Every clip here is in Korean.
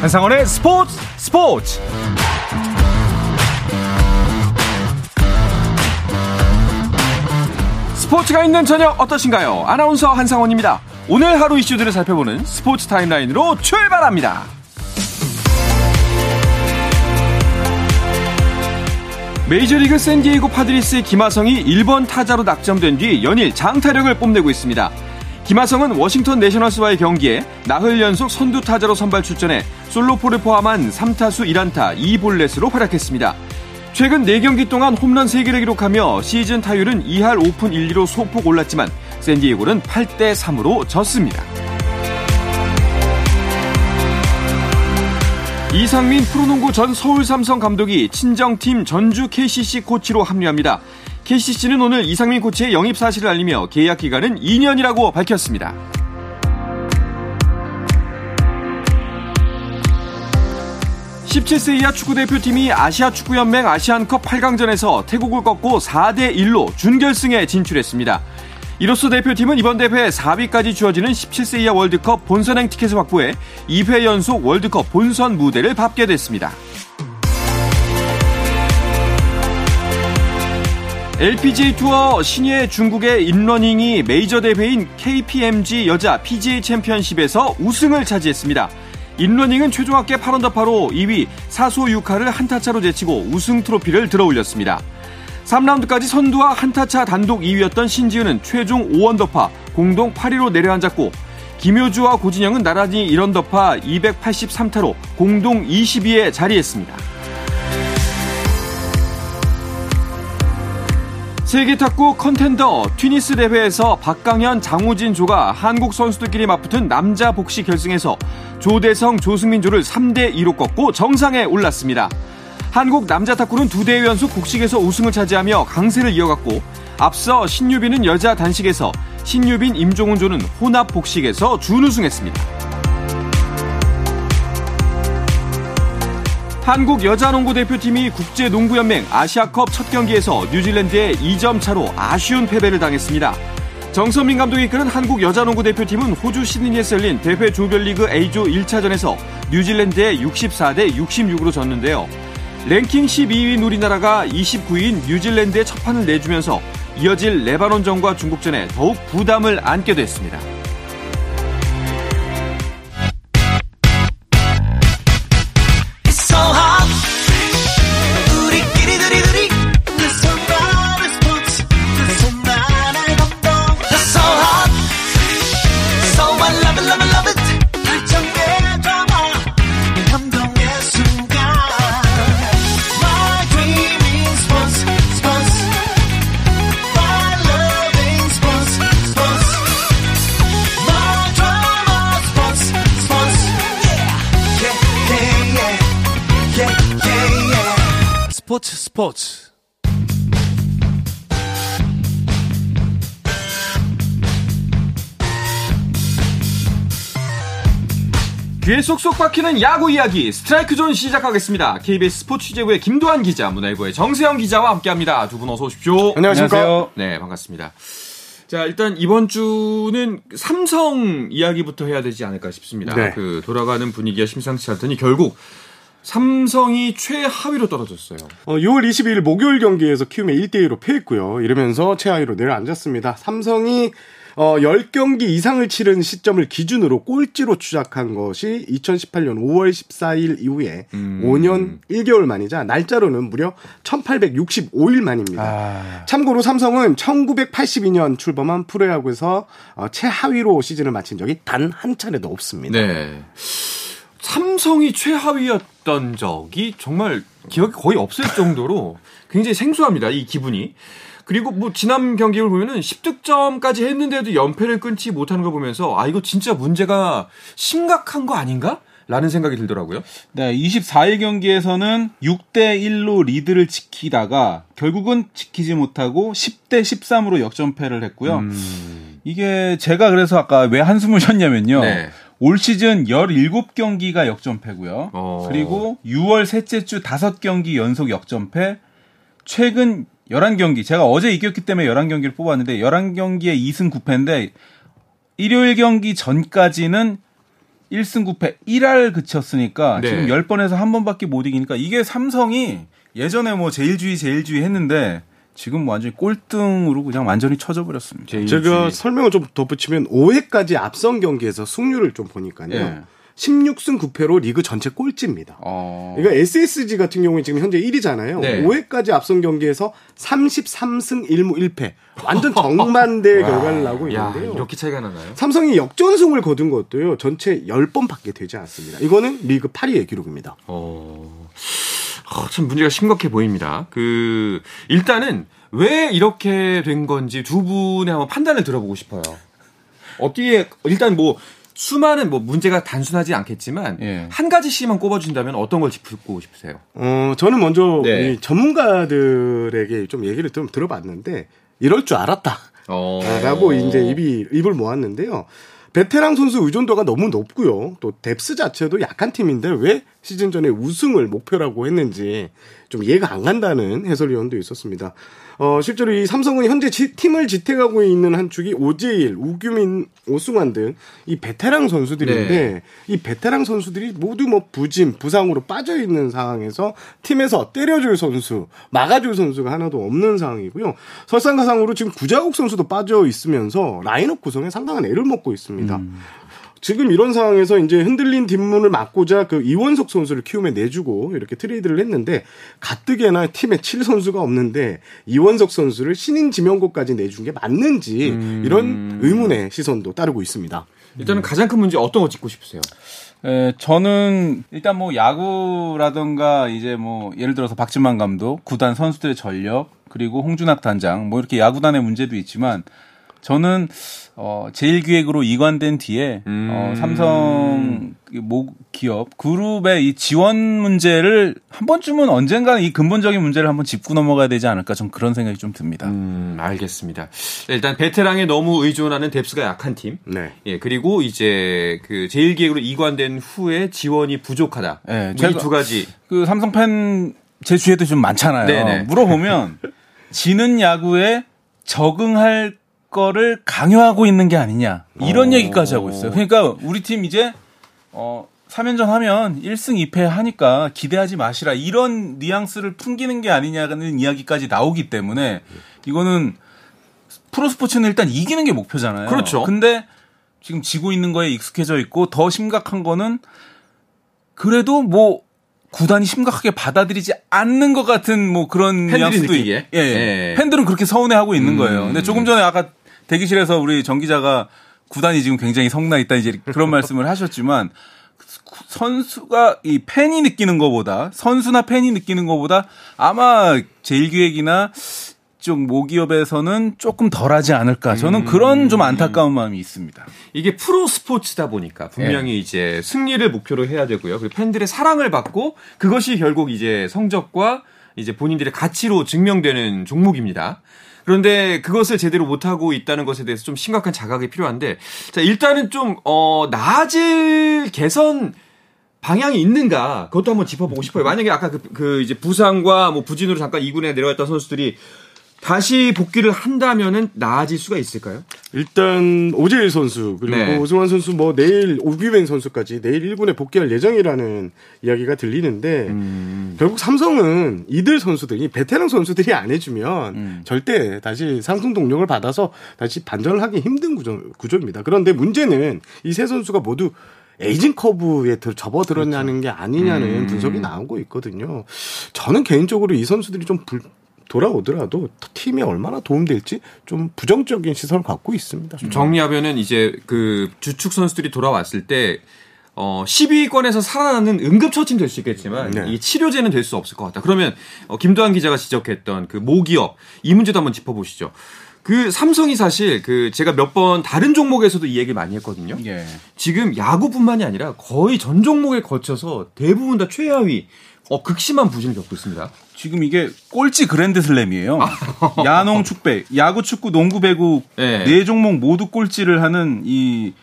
한상원의 스포츠 스포츠 스포츠가 있는 저녁 어떠신가요? 아나운서 한상원입니다. 오늘 하루 이슈들을 살펴보는 스포츠 타임라인으로 출발합니다. 메이저리그 샌디에이고 파드리스의 김하성이 1번 타자로 낙점된 뒤 연일 장타력을 뽐내고 있습니다. 김하성은 워싱턴 내셔널스와의 경기에 나흘 연속 선두 타자로 선발 출전해 솔로포를 포함한 3타수 1안타 2볼넷으로 활약했습니다. 최근 4경기 동안 홈런 3개를 기록하며 시즌 타율은 2할 5푼 1리로 소폭 올랐지만 샌디에고는 8대 3으로 졌습니다. 이상민 프로농구 전 서울 삼성 감독이 친정팀 전주 KCC 코치로 합류합니다. KCC는 오늘 이상민 코치의 영입 사실을 알리며 계약 기간은 2년이라고 밝혔습니다. (17세) 이하 축구대표팀이 아시아 축구연맹 아시안컵 8강전에서 태국을 꺾고 4대1로 준결승에 진출했습니다. 이로써 대표팀은 이번 대회 4위까지 주어지는 17세 이하 월드컵 본선행 티켓을 확보해 2회 연속 월드컵 본선 무대를 밟게 됐습니다. LPGA 투어 신예 중국의 인러닝이 메이저 대회인 KPMG 여자 PGA 챔피언십에서 우승을 차지했습니다. 인러닝은 최종 합계 8언더파로 2위 사소 유카를 한타차로 제치고 우승 트로피를 들어올렸습니다. 3라운드까지 선두와 한타차 단독 2위였던 신지은은 최종 5언더파 공동 8위로 내려앉았고 김효주와 고진영은 나란히 1언더파 283타로 공동 20위에 자리했습니다. 세계 탁구 컨텐더 튀니스 대회에서 박강현, 장우진 조가 한국 선수들끼리 맞붙은 남자 복식 결승에서 조대성, 조승민 조를 3대 2로 꺾고 정상에 올랐습니다. 한국 남자 탁구는 두 대회 연속 복식에서 우승을 차지하며 강세를 이어갔고 앞서 신유빈은 여자 단식에서 신유빈 임종훈 조는 혼합 복식에서 준우승했습니다. 한국 여자농구 대표팀이 국제농구연맹 아시아컵 첫 경기에서 뉴질랜드에 2점 차로 아쉬운 패배를 당했습니다. 정선민 감독이 이끄는 한국 여자농구 대표팀은 호주 시드니에서 열린 대회 조별리그 A조 1차전에서 뉴질랜드에 64대 66으로 졌는데요. 랭킹 12위인 우리나라가 29위인 뉴질랜드에 첫 판을 내주면서 이어질 레바논전과 중국전에 더욱 부담을 안게 됐습니다. 스포츠 스포츠 귀에 쏙쏙 박히는 야구 이야기 스트라이크 존 시작하겠습니다. KBS 스포츠 취재부의 김도환 기자, 문화일보의 정세영 기자와 함께합니다. 두 분 어서 오십시오. 안녕하십니까? 안녕하세요. 네, 반갑습니다. 자, 일단 이번 주는 삼성 이야기부터 해야 되지 않을까 싶습니다. 네. 그 돌아가는 분위기가 심상치 않더니 결국 삼성이 최하위로 떨어졌어요. 어, 6월 22일 목요일 경기에서 키움에 1대1로 패했고요. 이러면서 최하위로 내려앉았습니다. 삼성이 어, 10경기 이상을 치른 시점을 기준으로 꼴찌로 추적한 것이 2018년 5월 14일 이후에 음. 5년 1개월 만이자 날짜로는 무려 1865일 만입니다. 아. 참고로 삼성은 1982년 출범한 프로야구에서 어, 최하위로 시즌을 마친 적이 단 한 차례도 없습니다. 네. 삼성이 최하위였던 적이 정말 기억이 거의 없을 정도로 굉장히 생소합니다. 이 기분이. 그리고 뭐 지난 경기를 보면은 10득점까지 했는데도 연패를 끊지 못하는 거 보면서 아 이거 진짜 문제가 심각한 거 아닌가? 라는 생각이 들더라고요. 네, 24일 경기에서는 6대 1로 리드를 지키다가 결국은 지키지 못하고 10대 13으로 역전패를 했고요. 음. 이게 제가 그래서 아까 왜 한숨을 쉬었냐면요. 네. 올 시즌 17경기가 역전패고요. 어. 그리고 6월 셋째 주 5경기 연속 역전패. 최근 11경기. 제가 어제 이겼기 때문에 11경기를 뽑았는데 11경기에 2승 9패인데 일요일 경기 전까지는 1승 9패 1할 그쳤으니까 네. 지금 10번에서 한 번밖에 못 이기니까 이게 삼성이 예전에 뭐 제일주의 제일주의 했는데 지금 완전히 꼴등으로 그냥 완전히 쳐져 버렸습니다. 제가 설명을 좀 덧붙이면 5회까지 앞선 경기에서 승률을 좀 보니까요. 예. 16승 9패로 리그 전체 꼴찌입니다. 어. 그러니까 SSG 같은 경우에 지금 현재 1위잖아요. 네. 5회까지 앞선 경기에서 33승 1무 1패. 완전 정반대 결과를 나오고 야, 있는데요. 이렇게 차이가 나나요? 삼성이 역전승을 거둔 것도요. 전체 10번밖에 되지 않습니다. 이거는 리그 8위의 기록입니다. 어, 어, 참 문제가 심각해 보입니다. 그 일단은 왜 이렇게 된 건지 두 분의 한번 판단을 들어보고 싶어요. 어떻게 일단 뭐 수많은 뭐 문제가 단순하지 않겠지만 예. 한 가지씩만 꼽아준다면 어떤 걸 짚고 싶으세요? 어, 저는 먼저 네. 이 전문가들에게 좀 얘기를 좀 들어봤는데 이럴 줄 알았다. 어. 라고 이제 입이 입을 모았는데요. 베테랑 선수 의존도가 너무 높고요. 또 뎁스 자체도 약한 팀인데 왜 시즌 전에 우승을 목표라고 했는지 좀 이해가 안 간다는 해설위원도 있었습니다. 어, 실제로 이 삼성은 현재 지- 팀을 지탱하고 있는 한 축이 오재일, 우규민, 오승환 등 이 베테랑 선수들인데 네. 이 베테랑 선수들이 모두 뭐 부진, 부상으로 빠져 있는 상황에서 팀에서 때려줄 선수, 막아줄 선수가 하나도 없는 상황이고요. 설상가상으로 지금 구자욱 선수도 빠져 있으면서 라인업 구성에 상당한 애를 먹고 있습니다. 지금 이런 상황에서 이제 흔들린 뒷문을 막고자 그 이원석 선수를 키움에 내주고 이렇게 트레이드를 했는데 가뜩이나 팀에 칠 선수가 없는데 이원석 선수를 신인 지명고까지 내준 게 맞는지 이런 의문의 시선도 따르고 있습니다. 일단은 가장 큰 문제 어떤 거 짚고 싶으세요? 에, 저는 일단 뭐 야구라던가 이제 뭐 예를 들어서 박진만 감독, 구단 선수들의 전력, 그리고 홍준학 단장, 뭐 이렇게 야구단의 문제도 있지만 저는 어 제일 기획으로 이관된 뒤에 어 삼성 모 기업 그룹의 이 지원 문제를 한 번쯤은 언젠가 이 근본적인 문제를 한번 짚고 넘어가야 되지 않을까 좀 그런 생각이 좀 듭니다. 음, 알겠습니다. 일단 베테랑에 너무 의존하는 뎁스가 약한 팀. 네. 예, 그리고 이제 그 제일 기획으로 이관된 후에 지원이 부족하다. 예, 이 제가- 두 가지. 그 삼성 팬 제 주위에도 좀 많잖아요. 네네. 물어보면 지는 야구에 적응할 거를 강요하고 있는 게 아니냐 이런 얘기까지 하고 있어요. 그러니까 우리 팀 이제 어 3연전 하면 1승 2패 하니까 기대하지 마시라 이런 뉘앙스를 풍기는 게 아니냐는 이야기까지 나오기 때문에 이거는 프로스포츠는 일단 이기는 게 목표잖아요. 그렇죠. 근데 지금 지고 있는 거에 익숙해져 있고 더 심각한 거는 그래도 뭐 구단이 심각하게 받아들이지 않는 것 같은 뭐 그런 팬들이 뉘앙스도? 있- 예, 예. 예. 음. 팬들은 그렇게 서운해하고 있는 거예요. 근데 조금 전에 아까 대기실에서 우리 정 기자가 구단이 지금 굉장히 성나 있다 이제 그런 말씀을 하셨지만 선수가 이 팬이 느끼는 것보다 선수나 팬이 느끼는 것보다 아마 제일기획이나 쪽 모기업에서는 조금 덜하지 않을까. 저는 그런 좀 안타까운 마음이 있습니다. 이게 프로 스포츠다 보니까 분명히 이제 승리를 목표로 해야 되고요. 그리고 팬들의 사랑을 받고 그것이 결국 이제 성적과 이제 본인들의 가치로 증명되는 종목입니다. 그런데 그것을 제대로 못하고 있다는 것에 대해서 좀 심각한 자각이 필요한데, 자, 일단은 좀, 어, 나아질 개선 방향이 있는가, 그것도 한번 짚어보고 싶어요. 만약에 아까 그, 그 이제 부상과 뭐 부진으로 잠깐 2군에 내려갔던 선수들이 다시 복귀를 한다면은 나아질 수가 있을까요? 일단 오재일 선수 그리고 네. 오승환 선수 뭐 내일 오규벤 선수까지 내일 1군에 복귀할 예정이라는 이야기가 들리는데 음. 결국 삼성은 이들 선수들이 베테랑 선수들이 안 해주면 절대 다시 상승 동력을 받아서 다시 반전을 하기 힘든 구조, 구조입니다. 그런데 문제는 이 세 선수가 모두 에이징 커브에 들- 접어들었냐는 게 아니냐는 분석이 나오고 있거든요. 저는 개인적으로 이 선수들이 좀 불- 돌아오더라도 팀에 얼마나 도움될지 좀 부정적인 시선을 갖고 있습니다. 정리하면은 이제 그 주축 선수들이 돌아왔을 때 어, 10위권에서 살아나는 응급처치는 될 수 있겠지만 네. 이 치료제는 될 수 없을 것 같다. 그러면 어, 김도환 기자가 지적했던 그 모기업 이 문제도 한번 짚어보시죠. 그 삼성이 사실 그 제가 몇 번 다른 종목에서도 이 얘기를 많이 했거든요. 예. 지금 야구뿐만이 아니라 거의 전 종목에 거쳐서 대부분 다 최하위 어, 극심한 부진을 겪고 있습니다. 지금 이게 꼴찌 그랜드 슬램이에요. 야농 축배, 야구, 축구, 농구, 배구 네. 네 종목 모두 꼴찌를 하는 이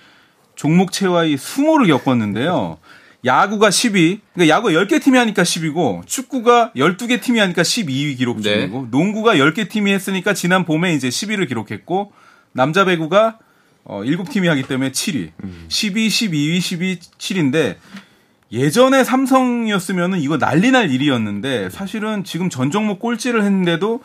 종목 체화의 수모를 겪었는데요. 야구가 10위, 그러니까 야구가 10개 팀이 하니까 10위고 축구가 12개 팀이 하니까 12위 기록 네. 중이고 농구가 10개 팀이 했으니까 지난 봄에 이제 10위를 기록했고 남자 배구가 어, 7팀이 하기 때문에 7위. 12, 12위, 12, 7인데 예전에 삼성이었으면은 이거 난리 날 일이었는데 사실은 지금 전 종목 꼴찌를 했는데도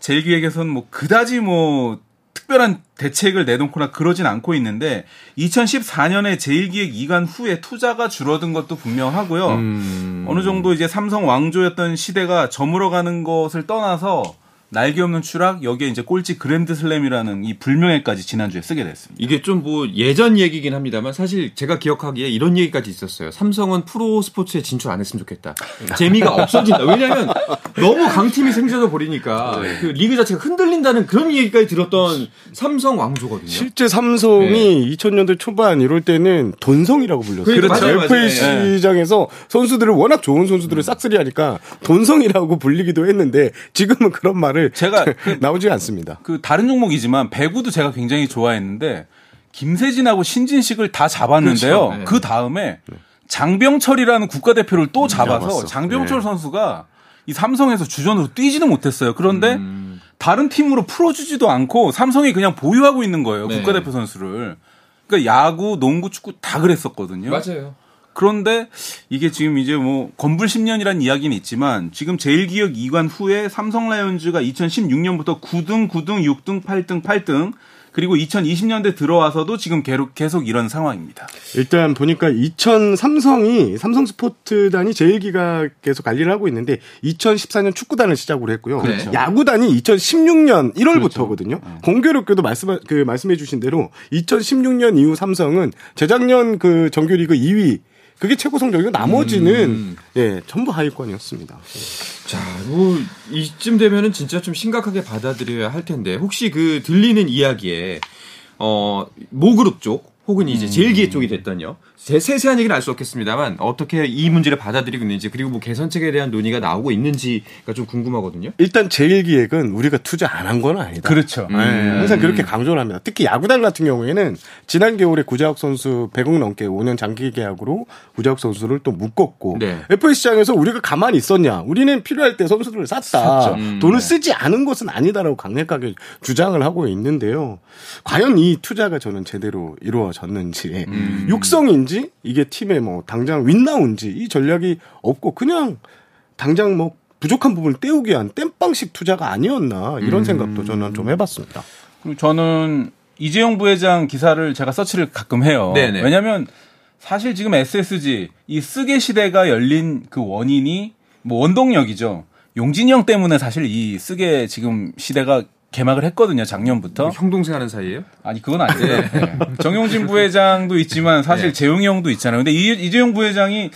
제일기획에서는 뭐 그다지 뭐 특별한 대책을 내놓거나 그러진 않고 있는데 2014년에 제일기획 이관 후에 투자가 줄어든 것도 분명하고요. 음. 어느 정도 이제 삼성 왕조였던 시대가 저물어가는 것을 떠나서 날개 없는 추락 여기에 이제 꼴찌 그랜드 슬램이라는 이 불명예까지 지난주에 쓰게 됐습니다. 이게 좀 뭐 예전 얘기긴 합니다만 사실 제가 기억하기에 이런 얘기까지 있었어요. 삼성은 프로 스포츠에 진출 안 했으면 좋겠다. 재미가 없어진다. 왜냐하면 너무 강팀이 생겨져 버리니까 그 리그 자체가 흔들린다는 그런 얘기까지 들었던 삼성 왕조거든요. 실제 삼성이 2000년대 초반 이럴 때는 돈성이라고 불렸어요. 그렇죠. 맞아요, 맞아요. FA 시장에서 선수들을 워낙 좋은 선수들을 싹쓸이 하니까 돈성이라고 불리기도 했는데 지금은 그런 말을 제가 그- 나오지 않습니다. 그 다른 종목이지만 배구도 제가 굉장히 좋아했는데 김세진하고 신진식을 다 잡았는데요. 그렇죠. 네. 그 다음에 장병철이라는 국가대표를 또 잡아서 잡았어. 장병철 네. 선수가 이 삼성에서 주전으로 뛰지는 못했어요. 그런데 다른 팀으로 풀어주지도 않고 삼성이 그냥 보유하고 있는 거예요. 네. 국가대표 선수를. 그러니까 야구, 농구, 축구 다 그랬었거든요. 맞아요. 그런데 이게 지금 이제 뭐 건불 10년이라는 이야기는 있지만 지금 제일기업 이관 후에 삼성 라이온즈가 2016년부터 9등, 9등, 6등, 8등, 8등 그리고 2020년대 들어와서도 지금 계속, 이런 상황입니다. 일단 보니까 2000 삼성이 삼성 스포츠단이 제일기가 계속 관리를 하고 있는데 2014년 축구단을 시작으로 했고요. 그렇죠. 야구단이 2016년 1월부터거든요. 공교롭게도 말씀 그 말씀해 주신 대로 2016년 이후 삼성은 재작년 그 정규리그 2위 그게 최고 성적이고 나머지는 예, 전부 하위권이었습니다. 자, 뭐 이쯤 되면은 진짜 좀 심각하게 받아들여야 할 텐데 혹시 그 들리는 이야기에 어 모 그룹 쪽 혹은 이제 제일기회 쪽이 됐던요. 제 세세한 얘기는 알 수 없겠습니다만 어떻게 이 문제를 받아들이고 있는지 그리고 뭐 개선책에 대한 논의가 나오고 있는지가 좀 궁금하거든요. 일단 제일기획은 우리가 투자 안 한 건 아니다. 그렇죠. 네, 항상 그렇게 강조를 합니다. 특히 야구단 같은 경우에는 지난 겨울에 구자욱 선수 100억 넘게 5년 장기 계약으로 구자욱 선수를 또 묶었고 네. FA 시장에서 우리가 가만히 있었냐? 우리는 필요할 때 선수들을 샀다. 돈을 쓰지 않은 것은 아니다라고 강력하게 주장을 하고 있는데요. 과연 이 투자가 저는 제대로 이루어 졌는지 육성인지 이게 팀에 뭐 당장 윈나운지 이 전략이 없고 그냥 당장 뭐 부족한 부분을 때우기 위한 땜빵식 투자가 아니었나 이런 생각도 저는 좀 해봤습니다. 그리고 저는 이재용 부회장 기사를 제가 서치를 가끔 해요. 네네. 왜냐하면 사실 지금 SSG 이 쓰게 시대가 열린 그 원인이 뭐 원동력이죠. 용진이 형 때문에 사실 이 쓰게 지금 시대가 개막을 했거든요 작년부터. 형 동생 하는 사이예요? 아니 그건 아니에요. 네. 정용진 부회장도 있지만 사실 네. 재용이 형도 있잖아요. 근데 이, 이재용 부회장이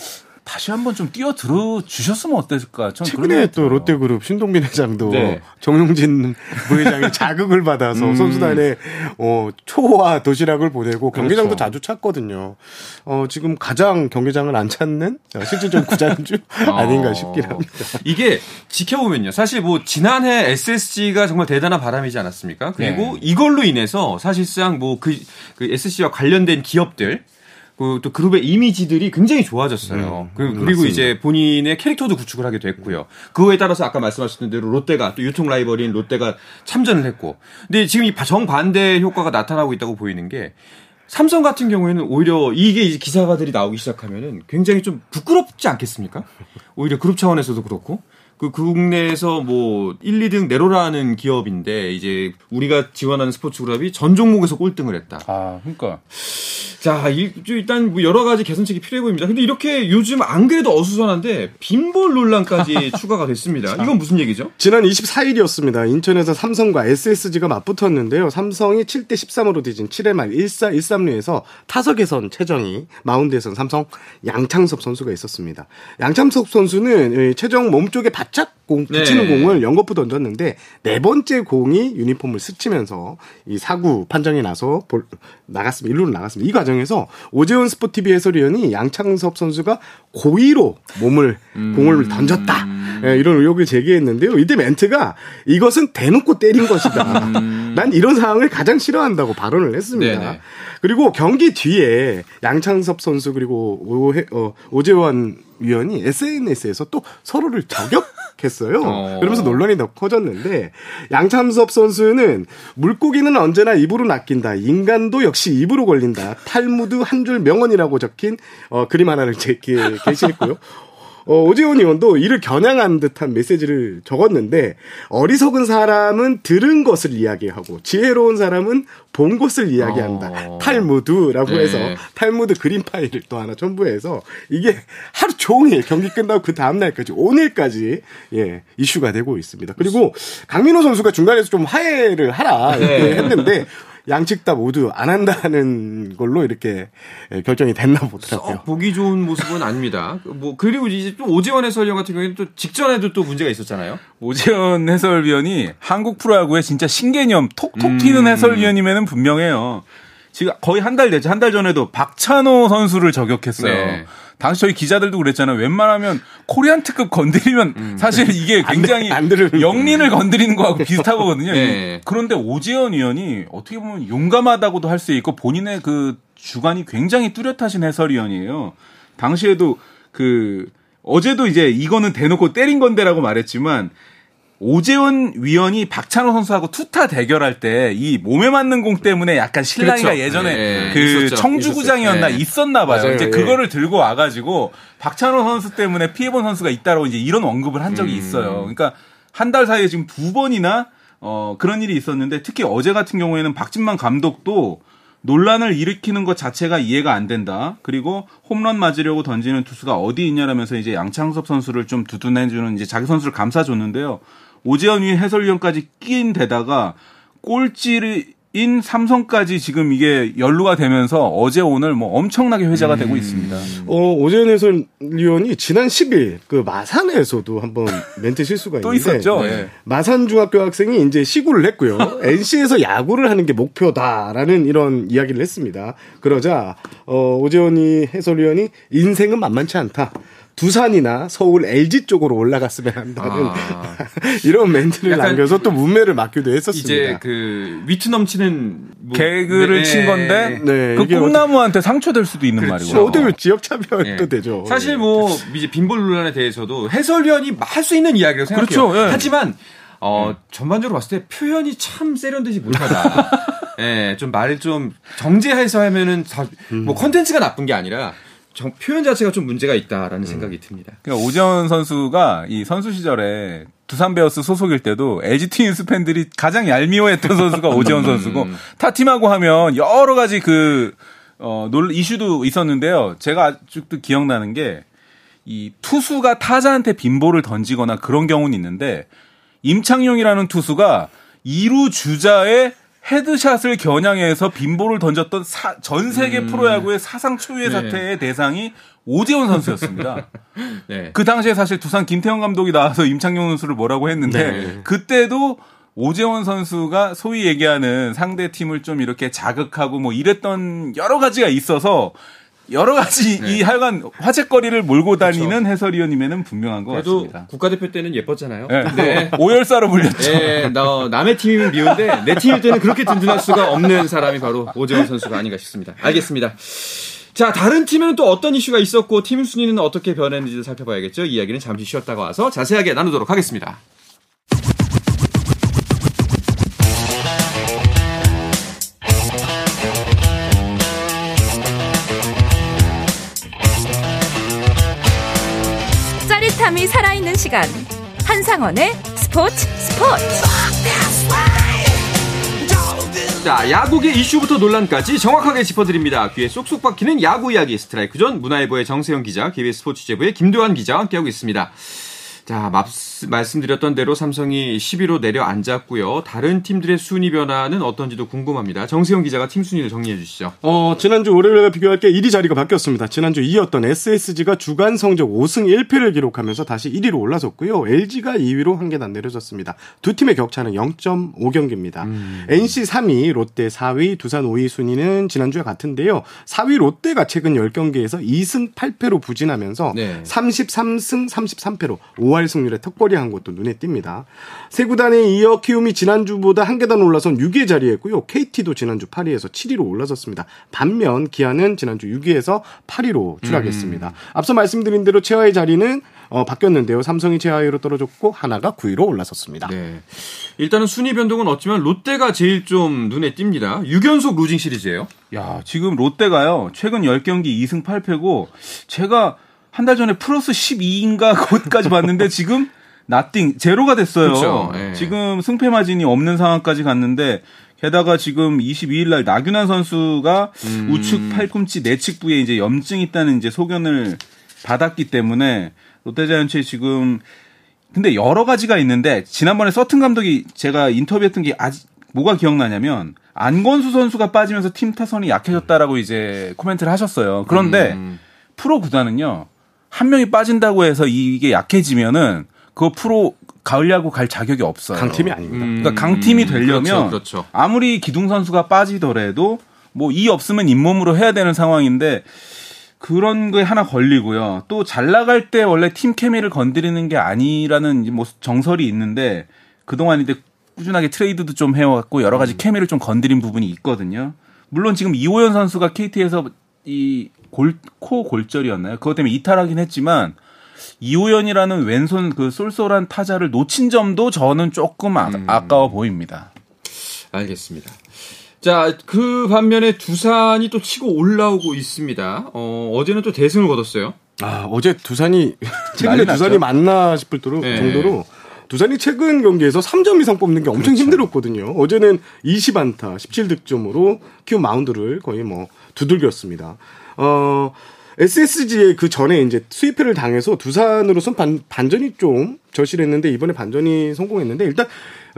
다시 한번 좀 뛰어 들어 주셨으면 어땠을까? 최근에 또. 롯데그룹 신동빈 회장도 네. 정용진 부회장의 자극을 받아서 음. 선수단에 어, 초와 도시락을 보내고 경기장도 그렇죠. 자주 찾거든요. 어, 지금 가장 경기장을 안 찾는 어, 실질적 구장주 아닌가 싶긴 합니다. 이게 지켜보면요. 사실 뭐 지난해 SSG가 정말 대단한 바람이지 않았습니까? 그리고 네. 이걸로 인해서 사실상 뭐그 SSG와 관련된 기업들 그 또 그룹의 이미지들이 굉장히 좋아졌어요. 그, 리고 맞습니다. 이제 본인의 캐릭터도 구축을 하게 됐고요. 그거에 따라서 아까 말씀하셨던 대로 롯데가 또 유통 라이벌인 롯데가 참전을 했고. 근데 지금 이 정반대 효과가 나타나고 있다고 보이는 게 삼성 같은 경우에는 오히려 이게 이제 기사가들이 나오기 시작하면은 굉장히 좀 부끄럽지 않겠습니까? 오히려 그룹 차원에서도 그렇고. 그 국내에서 뭐 1, 2등 내로라는 기업인데 이제 우리가 지원하는 스포츠 그룹이 전 종목에서 꼴등을 했다. 아 그러니까 자, 일- 일단 뭐 여러 가지 개선책이 필요해 보입니다. 근데 이렇게 요즘 안 그래도 어수선한데 빈볼 논란까지 추가가 됐습니다. 이건 무슨 얘기죠? 지난 24일이었습니다. 인천에서 삼성과 SSG가 맞붙었는데요. 삼성이 7대 13으로 뒤진 7회 말 1사 1삼루에서 타석에선 최정이, 마운드에선 삼성 양창섭 선수가 있었습니다. 양창섭 선수는 이 최정 몸쪽에 바짝 공, 붙이는 네. 공을 연거푸 던졌는데 네 번째 공이 유니폼을 스치면서 이 사구 판정이 나서 볼, 나갔습니다. 1루로 나갔습니다. 이 과정에서 오재훈 스포티비 해설위원이 양창섭 선수가 고의로 몸을 공을 던졌다. 예, 이런 의혹을 제기했는데요. 이때 멘트가 이것은 대놓고 때린 것이다. 난 이런 상황을 가장 싫어한다고 발언을 했습니다. 네네. 그리고 경기 뒤에 양창섭 선수 그리고 오해, 어, 오재원 위원이 SNS에서 또 서로를 저격했어요. 어. 그러면서 논란이 더 커졌는데 양참섭 선수는 물고기는 언제나 입으로 낚인다. 인간도 역시 입으로 걸린다. 탈무드 한 줄 명언이라고 적힌 어, 그림 하나를 제게 게시했고요. 어, 오재훈 의원도 이를 겨냥한 듯한 메시지를 적었는데 어리석은 사람은 들은 것을 이야기하고 지혜로운 사람은 본 것을 이야기한다. 어. 탈무드라고 네. 해서 탈무드 그림 파일을 또 하나 첨부해서 이게 하루 종일 경기 끝나고 그 다음 날까지 오늘까지 예 이슈가 되고 있습니다. 그리고 강민호 선수가 중간에서 좀 화해를 하라 이렇게 네. 했는데 양측 다 모두 안 한다는 걸로 이렇게 예, 결정이 됐나 보더라고요. 썩 보기 좋은 모습은 아닙니다. 뭐 그리고 이제 또 오재원 해설위원 같은 경우에는 또 직전에도 또 문제가 있었잖아요. 오재현 해설위원이 한국 프로야구의 진짜 신개념 음. 톡톡 튀는 해설위원이면은 분명해요. 지금 거의 한 달 됐죠. 한 달 전에도 박찬호 선수를 저격했어요. 네. 당시 저희 기자들도 그랬잖아요. 웬만하면 코리안 특급 건드리면 사실 이게 굉장히 음. 안 들으는 영린을 건드리는 거하고 비슷하거든요. 네. 그런데 오재현 위원이 어떻게 보면 용감하다고도 할 수 있고 본인의 그 주관이 굉장히 뚜렷하신 해설위원이에요. 당시에도 그 어제도 이제 이거는 대놓고 때린 건데라고 말했지만 오재원 위원이 박찬호 선수하고 투타 대결할 때 이 몸에 맞는 공 때문에 약간 신랑이가 그렇죠. 예전에 네, 그 있었죠. 청주구장이었나 있었어요. 네. 있었나 봐요. 맞아요. 이제 예. 그거를 들고 와가지고 박찬호 선수 때문에 피해본 선수가 있다라고 이제 이런 언급을 한 음. 적이 있어요. 그러니까 한 달 사이에 지금 두 번이나 어 그런 일이 있었는데 특히 어제 같은 경우에는 박진만 감독도 논란을 일으키는 것 자체가 이해가 안 된다. 그리고 홈런 맞으려고 던지는 투수가 어디 있냐라면서 이제 양창섭 선수를 좀 두둔해주는 이제 자기 선수를 감싸줬는데요. 오재현 위 해설위원까지 끼인 데다가 꼴찌인 삼성까지 지금 이게 연루가 되면서 어제 오늘 뭐 엄청나게 회자가 되고 있습니다. 어, 오재현 해설위원이 지난 10일 그 마산에서도 한번 멘트 실수가 또 있는데 있었죠. 네. 예. 마산 중학교 학생이 이제 시구를 했고요. NC에서 야구를 하는 게 목표다라는 이런 이야기를 했습니다. 그러자 어, 오재현이 해설위원이 인생은 만만치 않다. 두산이나 서울 LG 쪽으로 올라갔으면 한다는 아. 이런 멘트를 남겨서 또 문매를 맞기도 했었습니다. 이제 그 위트 넘치는 뭐- 개그를 네. 친 건데 네, 그 이게 꿈나무한테 상처될 수도 있는 그렇죠. 말이고. 어떻게 지역 차별도 예. 되죠. 사실 뭐 이제 빈볼 논란에 대해서도 해설위원이 할 수 있는 이야기라고 생각해요. 그렇죠, 예. 하지만 어 전반적으로 봤을 때 표현이 참 세련되지 못하다. 예, 좀 말을 좀 정제해서 하면은 다, 뭐 컨텐츠가 나쁜 게 아니라 정- 표현 자체가 좀 문제가 있다라는 생각이 듭니다. 그러니까 오재원 선수가 이 선수 시절에 두산 베어스 소속일 때도 LG 트윈스 팬들이 가장 얄미워했던 선수가 오재원 선수고 타 팀하고 하면 여러 가지 그 어, 놀 이슈도 있었는데요. 제가 아직도 기억나는 게 이 투수가 타자한테 빈볼을 던지거나 그런 경우는 있는데 임창용이라는 투수가 2루 주자의 헤드샷을 겨냥해서 빈볼을 던졌던 사- 전 세계 프로야구의 사상 초유의 네. 사태의 대상이 오재원 선수였습니다. 네. 그 당시에 사실 두산 김태형 감독이 나와서 임창용 선수를 뭐라고 했는데 네. 그때도 오재원 선수가 소위 얘기하는 상대 팀을 좀 이렇게 자극하고 뭐 이랬던 여러 가지가 있어서 여러 가지 네. 이 하여간 화제거리를 몰고 다니는 해설위원님에는 분명한 것 그래도 같습니다. 국가대표 때는 예뻤잖아요. 네. 네. 오열사로 불렸죠. 예, 나, 남의 팀이면 미운데 내 팀일 때는 그렇게 든든할 수가 없는 사람이 바로 오재원 선수가 아닌가 싶습니다. 알겠습니다. 자, 다른 팀에는 또 어떤 이슈가 있었고 팀 순위는 어떻게 변했는지도 살펴봐야겠죠. 이 이야기는 잠시 쉬었다가 와서 자세하게 나누도록 하겠습니다. 짜릿함이 살아있는 시간 한상원의 스포츠 스포츠 자, 야구계 이슈부터 논란까지 정확하게 짚어드립니다. 귀에 쏙쏙 박히는 야구 이야기 스트라이크 존 문화일보의 정세영 기자, KBS 스포츠 취재부의 김도환 기자와 함께하고 있습니다. 자, 맙스- 말씀드렸던 대로 삼성이 10위로 내려앉았고요. 다른 팀들의 순위 변화는 어떤지도 궁금합니다. 정세영 기자가 팀 순위를 정리해 주시죠. 어, 지난주 월요일과 비교할 때 1위 자리가 바뀌었습니다. 지난주 2위였던 SSG가 주간 성적 5승 1패를 기록하면서 다시 1위로 올라섰고요. LG가 2위로 한 계단 내려졌습니다. 두 팀의 격차는 0.5경기입니다. NC 3위, 롯데 4위, 두산 5위 순위는 지난주와 같은데요. 4위 롯데가 최근 10경기에서 2승 8패로 부진하면서 네. 33승 33패로 5할 승률의 턱걸이 처리한 것도 눈에 띕니다. 세 구단에 이어 키움이 지난주보다 한 계단 올라선 6위에 자리했고요. KT도 지난주 8위에서 7위로 올라섰습니다. 반면 기아는 지난주 6위에서 8위로 추락했습니다. 음. 앞서 말씀드린 대로 최하의 자리는 어, 바뀌었는데요. 삼성이 최하위로 떨어졌고 하나가 9위로 올라섰습니다. 네. 일단은 순위 변동은 없지만 롯데가 제일 좀 눈에 띕니다. 6연속 루징 시리즈예요. 야, 지금 롯데가요. 최근 10경기 2승 8패고 제가 한 달 전에 플러스 12인가 그것까지 봤는데 지금 나띵 제로가 됐어요. 네. 지금 승패 마진이 없는 상황까지 갔는데 게다가 지금 22일 날 나균환 선수가 음. 우측 팔꿈치 내측 부에 이제 염증이 있다는 이제 소견을 받았기 때문에 롯데자이언츠에 지금 근데 여러 가지가 있는데 지난번에 서튼 감독이 제가 인터뷰했던 게 아직 뭐가 기억나냐면 안건수 선수가 빠지면서 팀 타선이 약해졌다라고 이제 코멘트를 하셨어요. 그런데 음. 프로 구단은요 한 명이 빠진다고 해서 이게 약해지면은 그 프로 가을 야구 갈 자격이 없어요. 강팀이 아닙니다. 음. 그러니까 강팀이 되려면 그렇죠, 그렇죠. 아무리 기둥 선수가 빠지더라도 뭐 이 없으면 잇몸으로 해야 되는 상황인데 그런 거에 하나 걸리고요. 또 잘 나갈 때 원래 팀 케미를 건드리는 게 아니라는 뭐 정설이 있는데 그동안 이제 꾸준하게 트레이드도 좀 해왔고 여러 가지 음. 케미를 좀 건드린 부분이 있거든요. 물론 지금 이호연 선수가 KT에서 이 골, 코 골절이었나요? 그것 때문에 이탈하긴 했지만 이호연이라는 왼손 그 쏠쏠한 타자를 놓친 점도 저는 조금 아, 음. 아까워 보입니다. 알겠습니다. 자, 그 반면에 두산이 또 치고 올라오고 있습니다. 어, 어제는 또 대승을 거뒀어요. 아, 어제 두산이, 최근에 두산이 맞나 싶을 네. 정도로 두산이 최근 경기에서 3점 이상 뽑는 게 엄청 그렇죠. 힘들었거든요. 어제는 20안타, 17득점으로 키움 마운드를 거의 뭐 두들겼습니다. 어, SSG의 그 전에 이제 수입회를 당해서 두산으로선 반, 반전이 좀 절실했는데 이번에 반전이 성공했는데 일단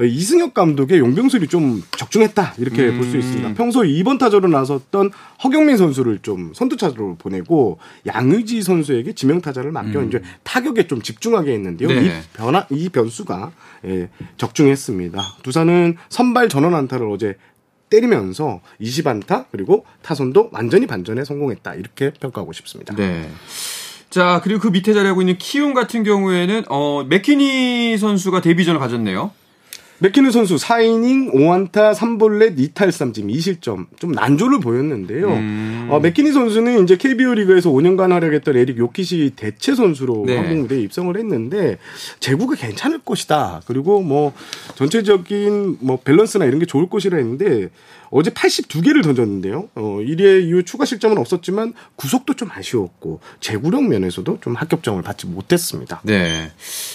이승엽 감독의 용병술이 좀 적중했다 이렇게 음. 볼수 있습니다. 평소 2번 타자로 나섰던 허경민 선수를 좀 선두차로 보내고 양의지 선수에게 지명 타자를 맡겨 음. 이제 타격에 좀 집중하게 했는데요. 네. 이 변화 이 변수가 예, 적중했습니다. 두산은 선발 전원 안타를 어제 때리면서 20안타 그리고 타선도 완전히 반전에 성공했다 이렇게 평가하고 싶습니다. 네. 자 그리고 그 밑에 자리하고 있는 키움 같은 경우에는 어 맥키니 선수가 데뷔전을 가졌네요. 맥키는 선수 4이닝 5안타 3볼넷 2탈3진 2실점 좀 난조를 보였는데요. 음. 어, 맥키니 선수는 이제 KBO 리그에서 5년간 활약했던 에릭 요키시 대체 선수로 네. 한국 무대에 입성을 했는데 제구가 괜찮을 것이다. 그리고 뭐 전체적인 뭐 밸런스나 이런 게 좋을 것이라 했는데 어제 82개를 던졌는데요. 어, 1회 이후 추가 실점은 없었지만 구속도 좀 아쉬웠고 제구력 면에서도 좀 합격점을 받지 못했습니다. 네.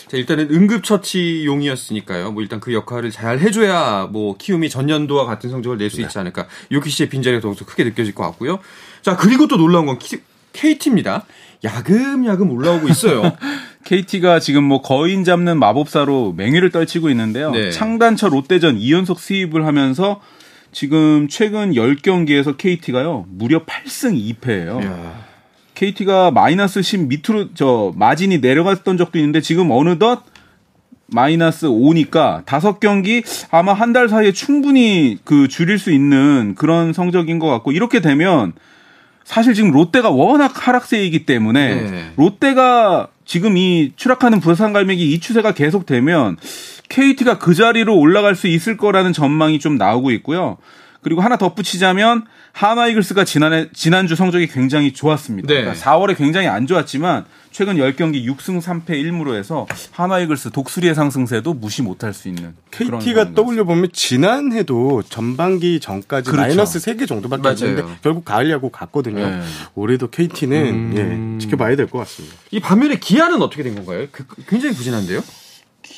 자, 일단은 응급처치용이었으니까요. 뭐 일단 그 역할을 잘 해줘야 뭐 키움이 전년도와 같은 성적을 낼수 네. 있지 않을까. 요키 씨의 빈자리가 더욱더 크게 느껴질 것 같고요. 자, 그리고 또 놀라운 건 키, KT입니다. 야금야금 올라오고 있어요. KT가 지금 뭐 거인 잡는 마법사로 맹위를 떨치고 있는데요. 네. 창단처 롯데전 2연속 수입을 하면서 지금 최근 10경기에서 KT가요. 무려 8승 2패예요. 야. KT가 마이너스 10 밑으로 저 마진이 내려갔던 적도 있는데 지금 어느덧 마이너스 5니까 다섯 경기 아마 한 달 사이에 충분히 그 줄일 수 있는 그런 성적인 것 같고 이렇게 되면 사실 지금 롯데가 워낙 하락세이기 때문에 네. 롯데가 지금 이 추락하는 부산 갈매기 이 추세가 계속되면 KT가 그 자리로 올라갈 수 있을 거라는 전망이 좀 나오고 있고요. 그리고 하나 덧붙이자면 하나 이글스가 지난해 지난주 성적이 굉장히 좋았습니다. 네. 그러니까 4월에 굉장히 안 좋았지만 최근 10경기 6승 3패 1무로 해서 하나 이글스 독수리의 상승세도 무시 못할 수 있는 KT가 떠올려 보면 지난해도 전반기 전까지 그렇죠. 마이너스 3개 정도밖에 안 됐는데 결국 가을 야구 갔거든요. 네. 올해도 KT는 음... 예, 지켜봐야 될 것 같습니다. 이 반면에 기아는 어떻게 된 건가요? 그, 굉장히 부진한데요?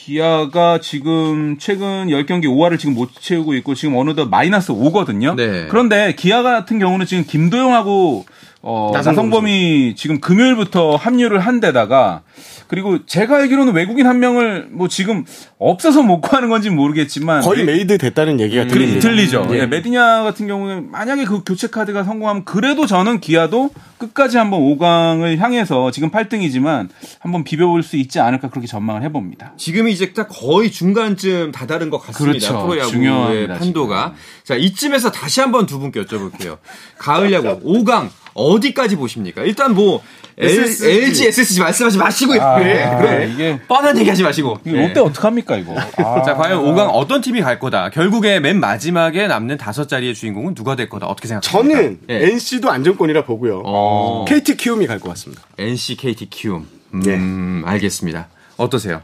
기아가 지금 최근 10경기 5할을 지금 못 채우고 있고 지금 어느덧 마이너스 5거든요. 네. 그런데 기아 같은 경우는 지금 김도영하고 어, 나성범이 지금 금요일부터 합류를 한 데다가 그리고 제가 알기로는 외국인 한 명을 뭐 지금 없어서 못 구하는 건지 모르겠지만 거의 made 됐다는 얘기가 음, 들립니다. 들리죠. 예. 예. 메디나 같은 경우는 만약에 그 교체 카드가 성공하면 그래도 저는 기아도 끝까지 한번 5강을 향해서 지금 8등이지만 한번 비벼볼 수 있지 않을까 그렇게 전망을 해봅니다. 지금이 이제 딱 거의 중간쯤 다다른 것 같습니다. 그렇죠. 프로야구의 판도가. 지금. 자 이쯤에서 다시 한번 두 분께 여쭤볼게요. 가을 야구 5강 어디까지 보십니까? 일단 뭐 SSG. LG, SSG 말씀하지 마시고요. 아, 네, 아, 그래. 이게 뻔한 얘기하지 마시고. 이거 네. 롯데 어떡 합니까 이거? 아. 자, 과연 5강 어떤 팀이 갈 거다. 결국에 맨 마지막에 남는 다섯 자리의 주인공은 누가 될 거다. 어떻게 생각하십니까? 저는 예. NC도 안정권이라 보고요. 어. KT 키움이 갈 것 같습니다. NC, KT, 키움. 예. 음, 알겠습니다. 어떠세요?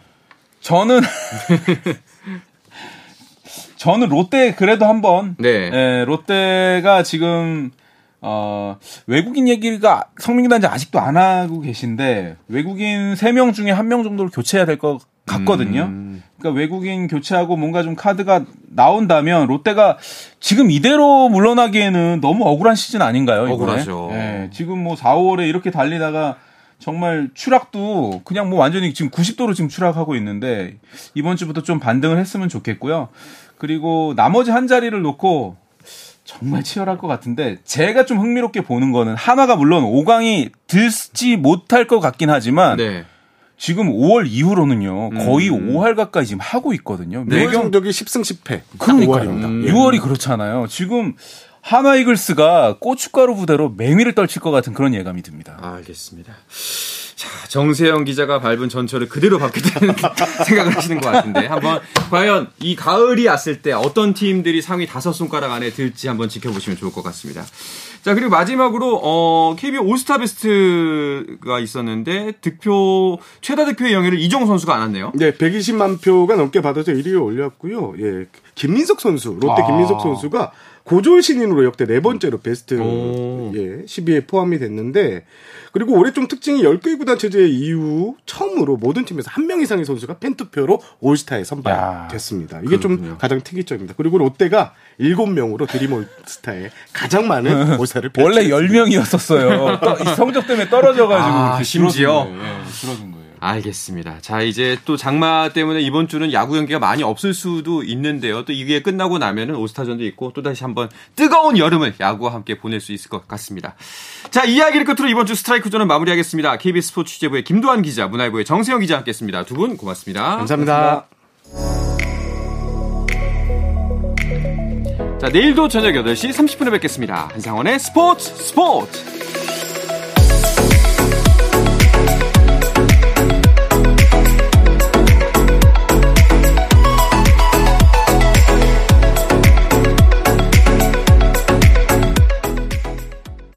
저는 저는 롯데 그래도 한번 네. 예, 롯데가 지금 어, 외국인 얘기가 성민단지 아직도 안 하고 계신데 외국인 3명 중에 1명 정도를 교체해야 될 것 같거든요. 음. 그러니까 외국인 교체하고 뭔가 좀 카드가 나온다면 롯데가 지금 이대로 물러나기에는 너무 억울한 시즌 아닌가요? 이번에? 억울하죠. 예, 지금 뭐 4, 5월에 이렇게 달리다가 정말 추락도 그냥 뭐 완전히 지금 90도로 지금 추락하고 있는데 이번 주부터 좀 반등을 했으면 좋겠고요. 그리고 나머지 한 자리를 놓고 정말 치열할 것 같은데 제가 좀 흥미롭게 보는 거는 하나가 물론 5강이 들지 못할 것 같긴 하지만 네. 지금 5월 이후로는요 거의 5할 가까이 지금 하고 있거든요. 매경 매경 성적이 10승 10패. 그러니까요. 5월입니다. 6월이 그렇잖아요. 지금 하나 이글스가 고춧가루 부대로 맹위를 떨칠 것 같은 그런 예감이 듭니다. 알겠습니다. 자, 정세영 기자가 밟은 전철을 그대로 밟겠다는 생각을 하시는 것 같은데 한번 과연 이 가을이 왔을 때 어떤 팀들이 상위 다섯 손가락 안에 들지 한번 지켜보시면 좋을 것 같습니다. 자, 그리고 마지막으로 어, KBO 올스타 베스트가 있었는데 득표 최다 득표의 영예를 이정우 선수가 안았네요. 네, 120만 표가 넘게 받아서 1위에 올렸고요. 예. 김민석 선수, 롯데 아. 김민석 선수가 고졸 신인으로 역대 네 번째로 베스트 오. 예, 10위에 포함이 됐는데 그리고 올해 좀 특징이 10개 구단 체제 이후 처음으로 모든 팀에서 한 명 이상의 선수가 팬투표로 올스타에 야. 선발됐습니다. 이게 좀 가장 특이점입니다. 그리고 롯데가 7명으로 드림 올스타에 가장 많은 올스타를 원래 펼쳤습니다. 10명이었었어요. 성적 때문에 떨어져가지고. 아, 심지어? 줄어든 알겠습니다. 자, 이제 또 장마 때문에 이번 주는 야구 경기가 많이 없을 수도 있는데요. 또 이게 끝나고 나면은 오스타전도 있고 또 다시 한번 뜨거운 여름을 야구와 함께 보낼 수 있을 것 같습니다. 자, 이야기를 끝으로 이번 주 스트라이크 존은 마무리하겠습니다. KBS 스포츠 취재부의 김도환 기자, 문화일보의 정세영 기자 함께 했습니다. 두 분 고맙습니다. 감사합니다. 자, 내일도 저녁 8시 30분에 뵙겠습니다. 한상원의 스포츠 스포츠!